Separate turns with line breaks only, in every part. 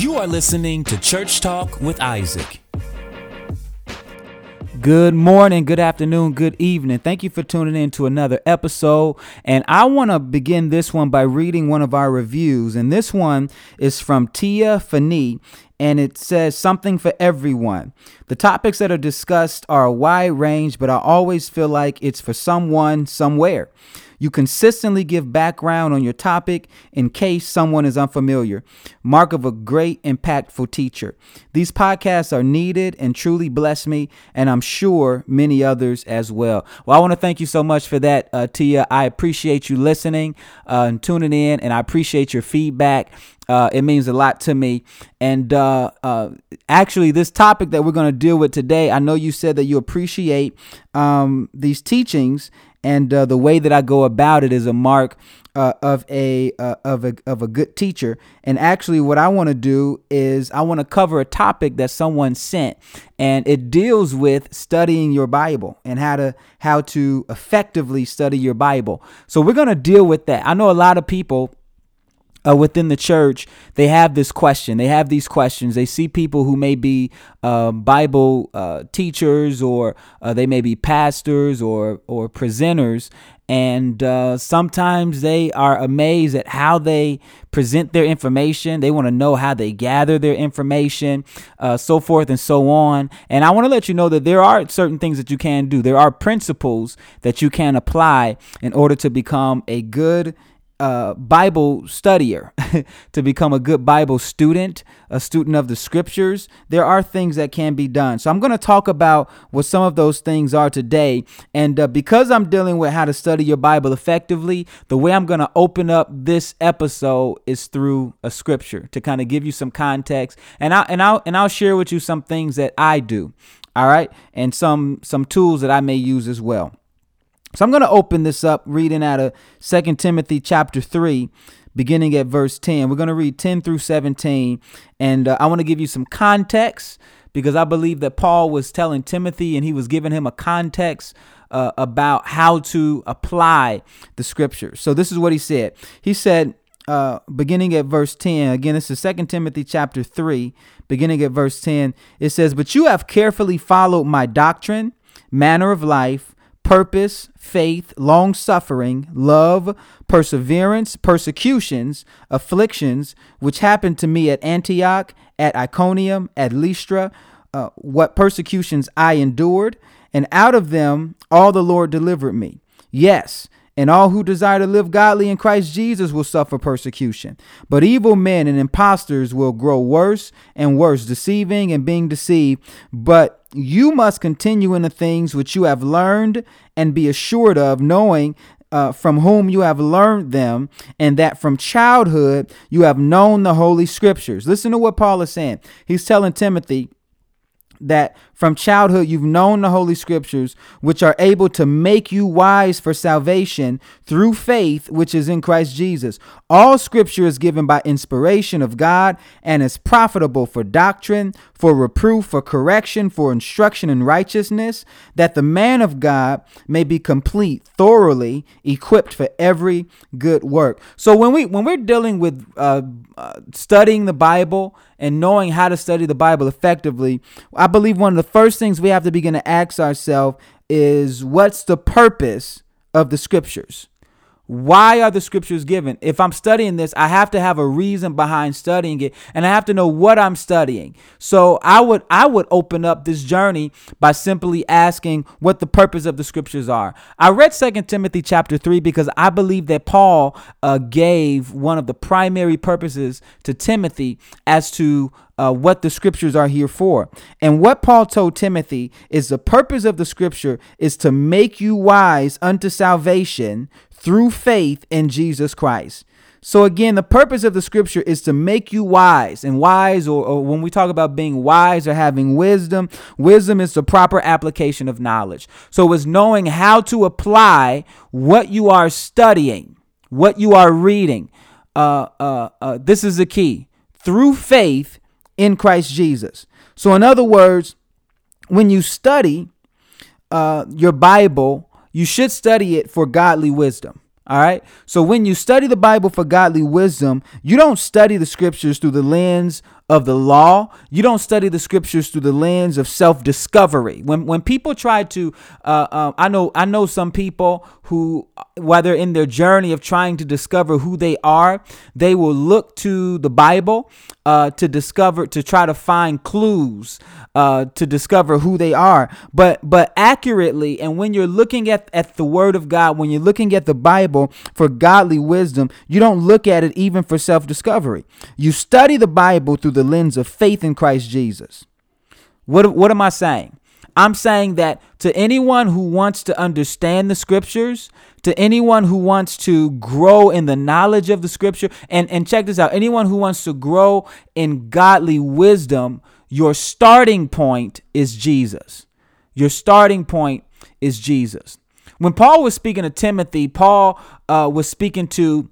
You are listening to Church Talk with Isaac.
Good morning, good afternoon, good evening. Thank you for tuning in to another episode. And I want to begin this one by reading one of our reviews. And this one is from Tia Fani, and it says something for everyone. The topics that are discussed are a wide range, but I always feel like it's for someone somewhere. You consistently give background on your topic in case someone is unfamiliar. Mark of a great, impactful teacher. These podcasts are needed and truly bless me, and I'm sure many others as well. Well, I want to thank you so much for that, uh, Tia. I appreciate you listening uh, and tuning in, and I appreciate your feedback. Uh, it means a lot to me. And uh, uh, actually, this topic that we're going to deal with today, I know you said that you appreciate um, these teachings and uh, the way that I go about it is a mark uh, of a uh, of a of a good teacher. And actually, what I want to do is I want to cover a topic that someone sent, and it deals with studying your Bible and how to how to effectively study your Bible. So we're gonna deal with that. I know a lot of people uh, within the church, they have this question. They have these questions. They see people who may be uh, Bible uh, teachers, or uh, they may be pastors, or or presenters, and uh, sometimes they are amazed at how they present their information. They want to know how they gather their information, uh, so forth and so on. And I want to let you know that there are certain things that you can do. There are principles that you can apply in order to become a good uh, Bible studier, to become a good Bible student, a student of the scriptures, there are things that can be done. So I'm going to talk about what some of those things are today. And uh, because I'm dealing with how to study your Bible effectively, the way I'm going to open up this episode is through a scripture to kind of give you some context, and I and I'll and I'll share with you some things that I do. All right, and some some tools that I may use as well. So I'm going to open this up reading out of Second Timothy chapter 3 beginning at verse 10. We're going to read 10 through 17 and uh, I want to give you some context because I believe that Paul was telling Timothy and he was giving him a context uh, about how to apply the scriptures. So this is what he said. He said uh, beginning at verse 10 again this is Second timothy chapter 3 beginning at verse 10 it says but you have carefully followed my doctrine manner of life purpose, faith, long suffering, love, perseverance, persecutions, afflictions, which happened to me at Antioch, at Iconium, at Lystra, uh, what persecutions I endured, and out of them all the Lord delivered me. Yes, and all who desire to live godly in Christ Jesus will suffer persecution. But evil men and impostors will grow worse and worse, deceiving and being deceived. But you must continue in the things which you have learned and be assured of, knowing uh, from whom you have learned them, and that from childhood you have known the Holy Scriptures. Listen to what Paul is saying. He's telling Timothy that from childhood you've known the Holy Scriptures, which are able to make you wise for salvation through faith, which is in Christ Jesus. All Scripture is given by inspiration of God and is profitable for doctrine, for reproof, for correction, for instruction in righteousness, that the man of God may be complete, thoroughly equipped for every good work. So when we when we're dealing with uh, uh, studying the Bible and knowing how to study the Bible effectively, I believe one of the first things we have to begin to ask ourselves is what's the purpose of the scriptures? Why are the scriptures given? If I'm studying this, I have to have a reason behind studying it and I have to know what I'm studying. So I would I would open up this journey by simply asking what the purpose of the scriptures are. I read Second Timothy chapter 3 because I believe that Paul uh, gave one of the primary purposes to Timothy as to uh, what the scriptures are here for. And what Paul told Timothy is the purpose of the scripture is to make you wise unto salvation through faith in Jesus Christ. So again, the purpose of the scripture is to make you wise. And wise, or, or, when we talk about being wise or having wisdom, wisdom is the proper application of knowledge. So it's knowing how to apply what you are studying, what you are reading. Uh, uh, uh, this is the key. Through faith in Christ Jesus. So, in other words, when you study uh, your Bible, you should study it for godly wisdom. All right. So when you study the Bible for godly wisdom, you don't study the scriptures through the lens of the law. You don't study the scriptures through the lens of self-discovery. When when people try to, uh, uh, I know I know some people who, whether in their journey of trying to discover who they are, they will look to the Bible uh, to discover to try to find clues uh, to discover who they are. But but accurately, and when you're looking at at the Word of God, when you're looking at the Bible for godly wisdom, you don't look at it even for self-discovery. You study the Bible through the lens of faith in Christ Jesus. What what am I saying? I'm saying that to anyone who wants to understand the scriptures, to anyone who wants to grow in the knowledge of the scripture, and, and check this out anyone who wants to grow in godly wisdom, your starting point is Jesus. Your starting point is Jesus. When Paul was speaking to Timothy, Paul uh, was speaking to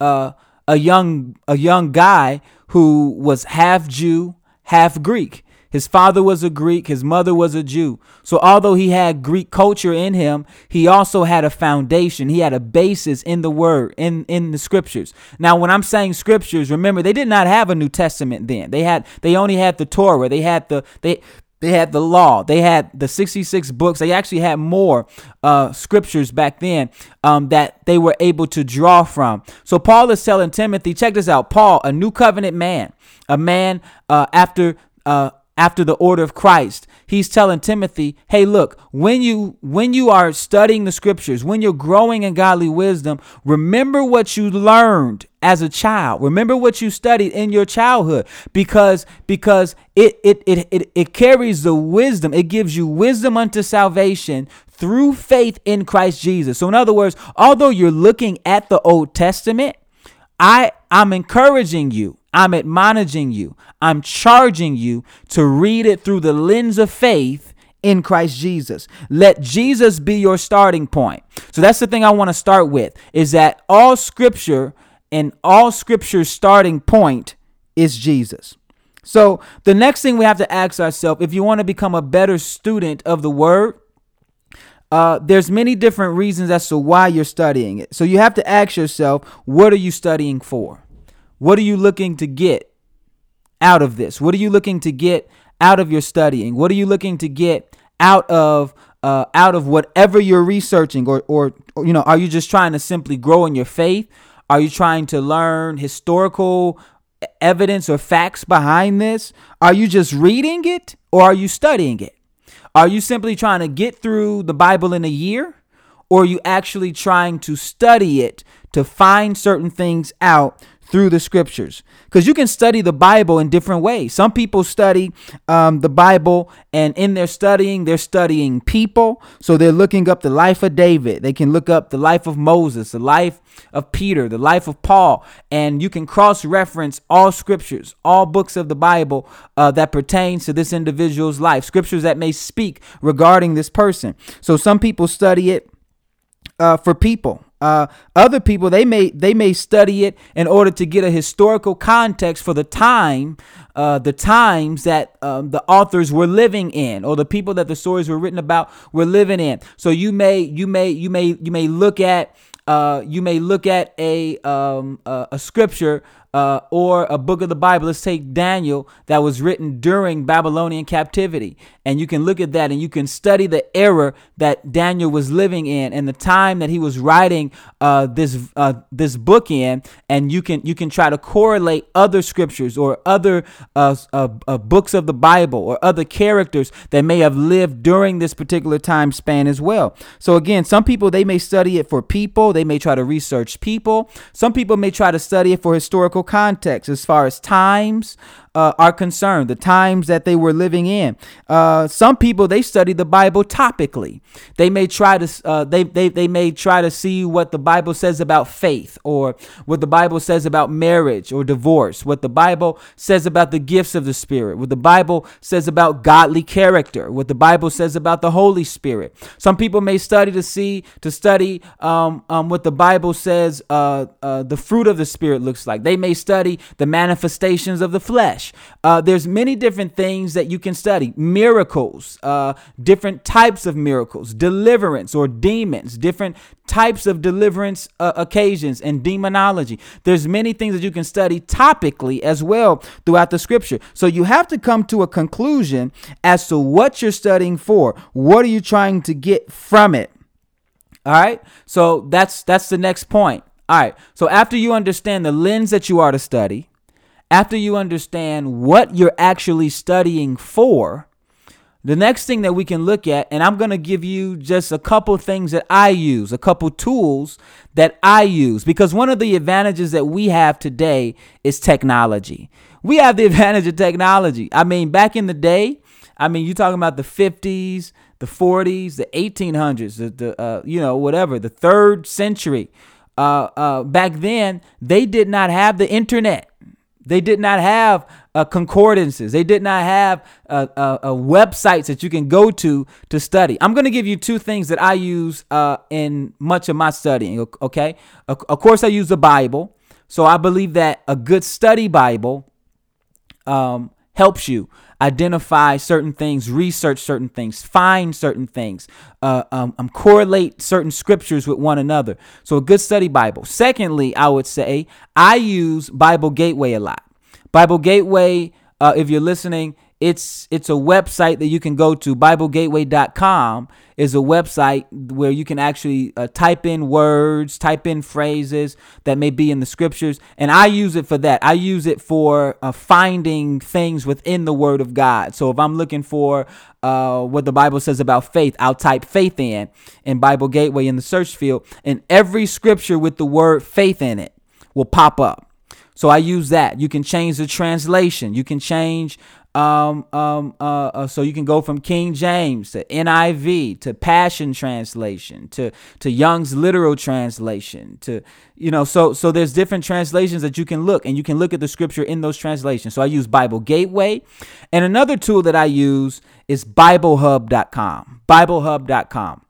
uh, a young a young guy who was half Jew, half Greek. His father was a Greek, his mother was a Jew. So, although he had Greek culture in him, he also had a foundation. He had a basis in the word, in, in the scriptures. Now, when I'm saying scriptures, remember they did not have a New Testament then. They had they only had the Torah. They had the they they had the law. They had the 66 books. They actually had more uh, scriptures back then um, that they were able to draw from. So Paul is telling Timothy, check this out. Paul, a new covenant man, a man uh, after uh, after the order of Christ. He's telling Timothy, "Hey, look, when you when you are studying the scriptures, when you're growing in godly wisdom, remember what you learned as a child. Remember what you studied in your childhood because because it it it it, it carries the wisdom. It gives you wisdom unto salvation through faith in Christ Jesus. So in other words, although you're looking at the Old Testament, I I'm encouraging you I'm admonishing you, I'm charging you to read it through the lens of faith in Christ Jesus. Let Jesus be your starting point. So that's the thing I want to start with is that all scripture and all scripture's starting point is Jesus. So the next thing we have to ask ourselves if you want to become a better student of the word, uh, there's many different reasons as to why you're studying it. So you have to ask yourself, what are you studying for? What are you looking to get out of this? What are you looking to get out of your studying? What are you looking to get out of uh, out of whatever you're researching, or, or or you know, are you just trying to simply grow in your faith? Are you trying to learn historical evidence or facts behind this? Are you just reading it, or are you studying it? Are you simply trying to get through the Bible in a year? Or are you actually trying to study it to find certain things out through the scriptures. Because you can study the bible in different ways. Some people study um, the bible and in their studying they're studying people. So they're looking up the life of david. They can look up the life of moses the life of peter the life of paul. And you can cross-reference all scriptures all books of the bible uh, that pertains to this individual's life. Scriptures that may speak regarding this person. So some people study it uh, for people uh, other people they may they may study it in order to get a historical context for the time, uh, the times that um, the authors were living in, or the people that the stories were written about were living in. So you may you may you may you may look at uh, you may look at a um, a scripture uh, or a book of the Bible. Let's take Daniel that was written during Babylonian captivity. And you can look at that and you can study the era that Daniel was living in and the time that he was writing uh, this uh, this book in. And you can you can try to correlate other scriptures or other uh, uh, uh, books of the Bible or other characters that may have lived during this particular time span as well. So again, some people they may study it for people. They may try to research people. Some people may try to study it for historical historical context as far as times uh, are concerned, the times that they were living in. Uh, some people they study the Bible topically. They may try to uh, they, they they may try to see what the Bible says about faith, or what the Bible says about marriage or divorce, what the Bible says about the gifts of the Spirit, what the Bible says about godly character, what the Bible says about the Holy Spirit. Some people may study to see to study um, um, what the Bible says uh, uh, the fruit of the Spirit looks like. They may study the manifestations of the flesh. Uh, there's many different things that you can study miracles, uh, different types of miracles, deliverance or demons, different types of deliverance uh, occasions and demonology. There's many things that you can study topically as well throughout the scripture. So you have to come to a conclusion as to what you're studying for. What are you trying to get from it? All right? So that's that's the next point. All right. So after you understand the lens that you are to study, after you understand what you're actually studying for, the next thing that we can look at, and I'm going to give you just a couple things that I use, a couple tools that I use, because one of the advantages that we have today is technology. We have the advantage of technology. I mean, back in the day, I mean, you're talking about the 50s, the 40s, the 1800s, the, the uh, you know, whatever, the third century. Uh, uh, back then, they did not have the internet. They did not have uh, concordances. They did not have uh, uh, uh websites that you can go to to study. I'm going to give you two things that I use in much of my studying. Okay, of course I use the Bible, so I believe that a good study Bible um, helps you identify certain things, research certain things, find certain things, uh, um, um, correlate certain scriptures with one another. So, a good study Bible. Secondly, I would say I use Bible Gateway a lot. Bible Gateway, uh, if you're listening, it's it's a website that you can go to. Biblegateway.com is a website where you can actually uh, type in words type in phrases that may be in the scriptures. And i use it for that. I use it for uh, finding things within the word of god. So if i'm looking for uh, what the bible says about faith i'll type faith in in bible gateway in the search field and every scripture with the word faith in it will pop up. So I use that. You can change the translation. You can change um, um, uh, uh, so you can go from King James to NIV to Passion Translation to to Young's literal translation to you know so so there's different translations that you can look and you can look at the scripture in those translations. So I use Bible Gateway, and another tool that I use is BibleHub.com. BibleHub.com.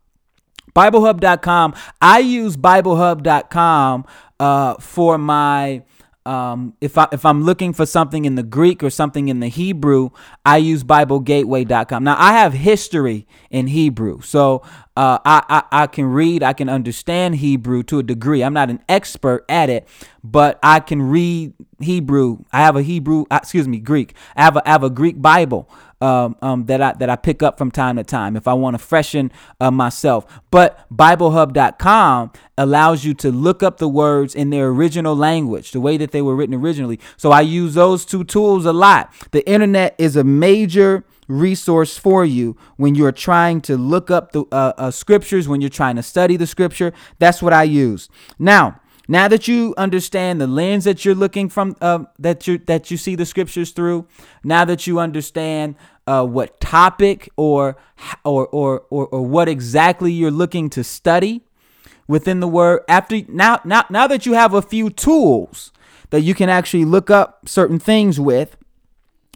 BibleHub.com. I use BibleHub.com uh, for my um, if I if I'm looking for something in the Greek or something in the Hebrew, I use BibleGateway.com. Now I have history in Hebrew, so uh, I, I I can read, I can understand Hebrew to a degree. I'm not an expert at it, but I can read Hebrew. I have a Hebrew, uh, excuse me, Greek. I have a I have a Greek Bible um, um, that I that I pick up from time to time if I want to freshen uh, myself. But BibleHub.com allows you to look up the words in their original language, the way that they were written originally. So I use those two tools a lot. The internet is a major resource for you when you're trying to look up the uh, uh, scriptures, when you're trying to study the scripture. That's what I use. Now, now that you understand the lens that you're looking from, uh, that you that you see the scriptures through, now that you understand uh, what topic or, or or or or what exactly you're looking to study within the word, after now now now that you have a few tools that you can actually look up certain things with,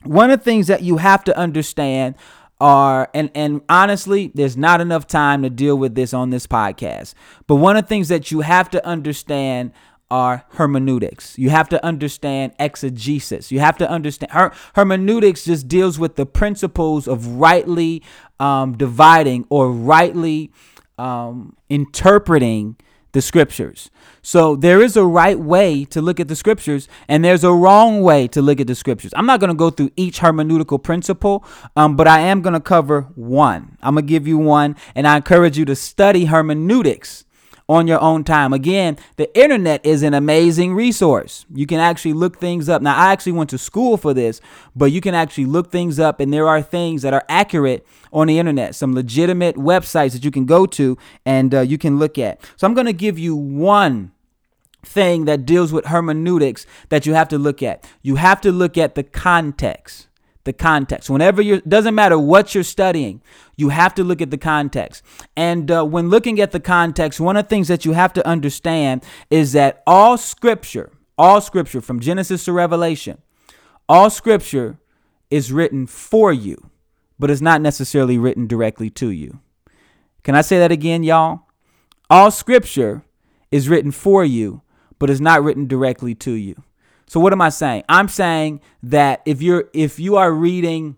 one of the things that you have to understand are and and honestly there's not enough time to deal with this on this podcast but one of the things that you have to understand are hermeneutics you have to understand exegesis you have to understand her, hermeneutics just deals with the principles of rightly um, dividing or rightly um, interpreting the scriptures. So there is a right way to look at the scriptures, and there's a wrong way to look at the scriptures. I'm not going to go through each hermeneutical principle, um, but I am going to cover one. I'm going to give you one, and I encourage you to study hermeneutics on your own time. Again, the internet is an amazing resource. You can actually look things up. Now, I actually went to school for this, but you can actually look things up, and there are things that are accurate on the internet, some legitimate websites that you can go to and uh, you can look at. So, I'm going to give you one thing that deals with hermeneutics that you have to look at. You have to look at the context the context. Whenever you're, doesn't matter what you're studying, you have to look at the context. And uh, when looking at the context, one of the things that you have to understand is that all scripture, all scripture from Genesis to Revelation, all scripture is written for you, but it's not necessarily written directly to you. Can I say that again, y'all? All scripture is written for you, but it's not written directly to you. So what am I saying? I'm saying that if you're if you are reading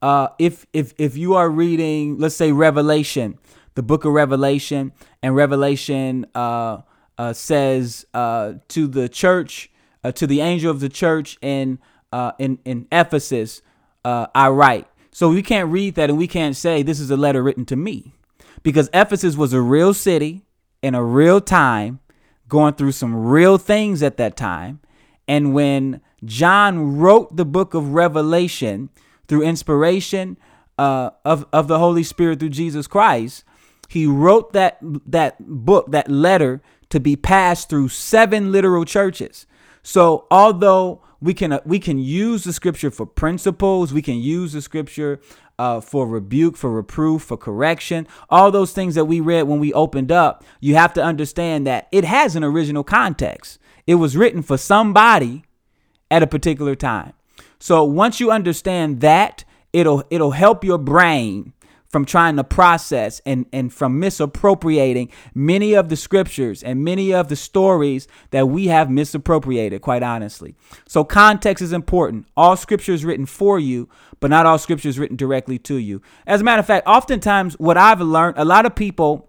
uh if if if you are reading let's say Revelation, the book of Revelation and Revelation uh, uh says uh to the church uh, to the angel of the church in uh in in Ephesus uh I write. So we can't read that and we can't say this is a letter written to me because Ephesus was a real city in a real time going through some real things at that time. And when John wrote the book of Revelation through inspiration uh, of, of the Holy Spirit through Jesus Christ, he wrote that that book, that letter, to be passed through seven literal churches. So although we can uh, we can use the scripture for principles, we can use the scripture uh, for rebuke, for reproof, for correction, all those things that we read when we opened up, you have to understand that it has an original context. It was written for somebody at a particular time. So once you understand that, it'll it'll help your brain from trying to process and, and from misappropriating many of the scriptures and many of the stories that we have misappropriated, quite honestly. So, context is important. All scripture is written for you, but not all scripture is written directly to you. As a matter of fact, oftentimes what I've learned, a lot of people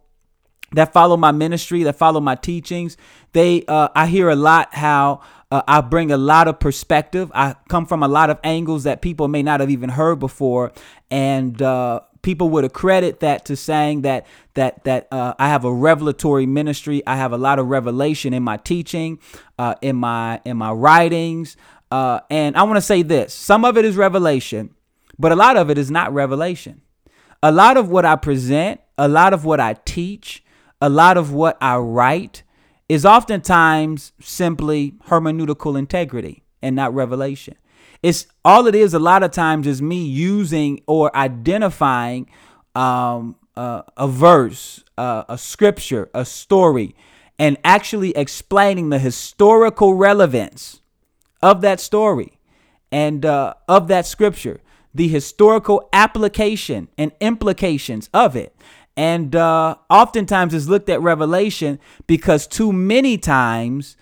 that follow my ministry, that follow my teachings, they uh, I hear a lot how uh, I bring a lot of perspective. I come from a lot of angles that people may not have even heard before, and uh, people would accredit that to saying that that that uh, I have a revelatory ministry. I have a lot of revelation in my teaching, uh, in my in my writings, uh, and I want to say this: some of it is revelation, but a lot of it is not revelation. A lot of what I present, a lot of what I teach, a lot of what I write is oftentimes simply hermeneutical integrity and not revelation. It's all it is a lot of times is me using or identifying um, uh, a verse, uh, a scripture, a story, and actually explaining the historical relevance of that story and uh, of that scripture, the historical application and implications of it. And uh, oftentimes is looked at Revelation because too many times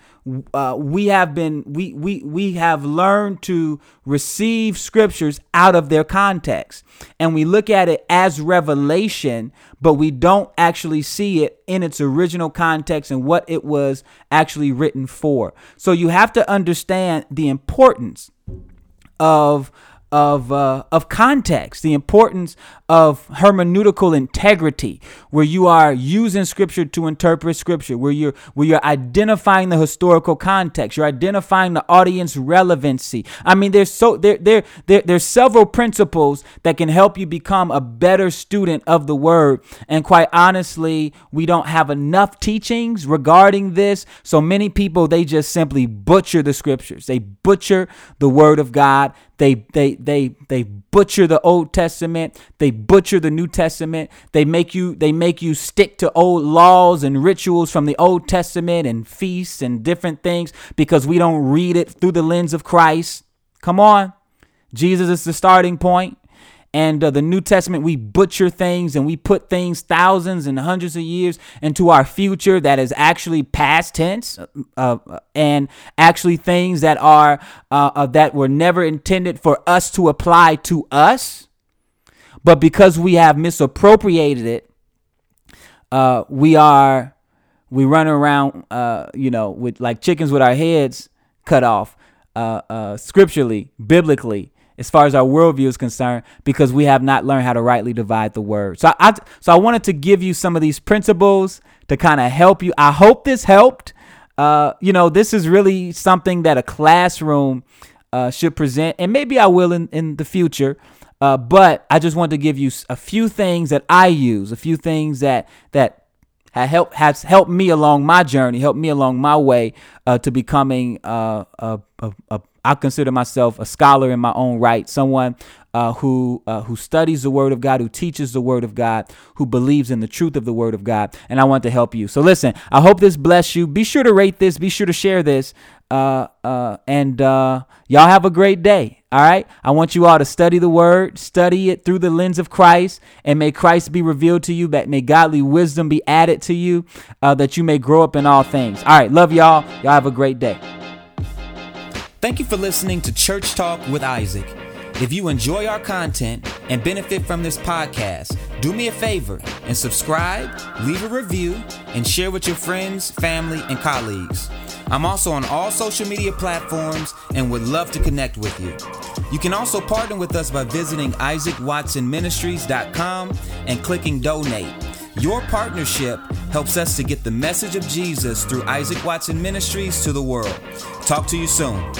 uh, we have been we we we have learned to receive scriptures out of their context. And we look at it as revelation but we don't actually see it in its original context and what it was actually written for. So you have to understand the importance of of uh, of context, the importance of hermeneutical integrity, where you are using scripture to interpret scripture, where you're where you're identifying the historical context, you're identifying the audience relevancy. I mean, there's so there there, there there's several principles that can help you become a better student of the word. And quite honestly, we don't have enough teachings regarding this. So many people they just simply butcher the scriptures. They butcher the word of God. They they they they butcher the Old Testament. They butcher the New Testament. They make you they make you stick to old laws and rituals from the Old Testament and feasts and different things because we don't read it through the lens of Christ. Come on. Jesus is the starting point and uh, the New Testament, we butcher things and we put things thousands and hundreds of years into our future that is actually past tense, uh, uh and actually things that are uh, uh, that were never intended for us to apply to us, but because we have misappropriated it, uh, we are we run around, you know, with like chickens with our heads cut off, scripturally, biblically as far as our worldview is concerned because we have not learned how to rightly divide the word. So I so I wanted to give you some of these principles to kind of help you. I hope this helped. Uh, you know, this is really something that a classroom uh, should present, and maybe I will in, in the future. Uh, but I just wanted to give you a few things that I use, a few things that that have helped has helped me along my journey, helped me along my way uh, to becoming uh, a, a, a I consider myself a scholar in my own right, someone uh, who uh, who studies the Word of God, who teaches the Word of God, who believes in the truth of the Word of God, and I want to help you. So listen, I hope this bless you. Be sure to rate this. Be sure to share this. Uh, uh, and uh, y'all have a great day. All right. I want you all to study the word, study it through the lens of Christ, and may Christ be revealed to you. That may godly wisdom be added to you, uh, that you may grow up in all things. All right. Love y'all. Y'all have a great day.
Thank you for listening to Church Talk with Isaac. If you enjoy our content and benefit from this podcast, do me a favor and subscribe, leave a review, and share with your friends, family, and colleagues. I'm also on all social media platforms and would love to connect with you. You can also partner with us by visiting isaacwatsonministries.com and clicking donate. Your partnership helps us to get the message of Jesus through Isaac Watson Ministries to the world. Talk to you soon.